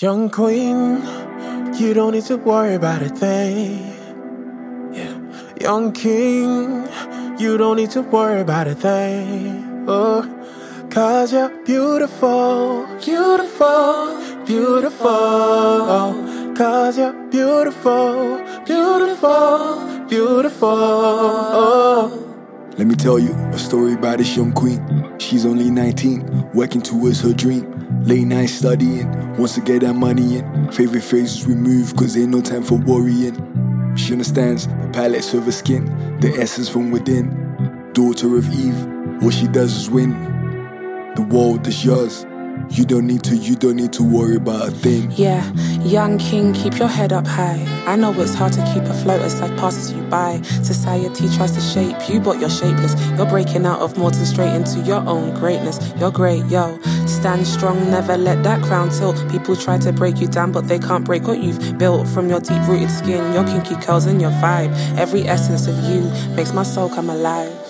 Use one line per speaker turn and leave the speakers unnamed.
Young queen, you don't need to worry about a thing. Yeah. Young king, you don't need to worry about a thing. Oh, cause you're beautiful, beautiful, beautiful. Cause you're beautiful, beautiful, beautiful. Oh.
Let me tell you a story about this young queen. She's only 19, working towards her dream. Late night studying, wants to get that money in. Favorite phrases removed, cause ain't no time for worrying. She understands the palace of her skin, the essence from within. Daughter of Eve, what she does is win. The world is yours. You don't need to, you don't need to worry about a thing.
Yeah, young king, keep your head up high. I know it's hard to keep afloat as life passes you by. Society tries to shape you, but you're shapeless. You're breaking out of Morton straight into your own greatness. You're great, yo. Stand strong, never let that crown tilt. People try to break you down, but they can't break what you've built from your deep rooted skin, your kinky curls, and your vibe. Every essence of you makes my soul come alive.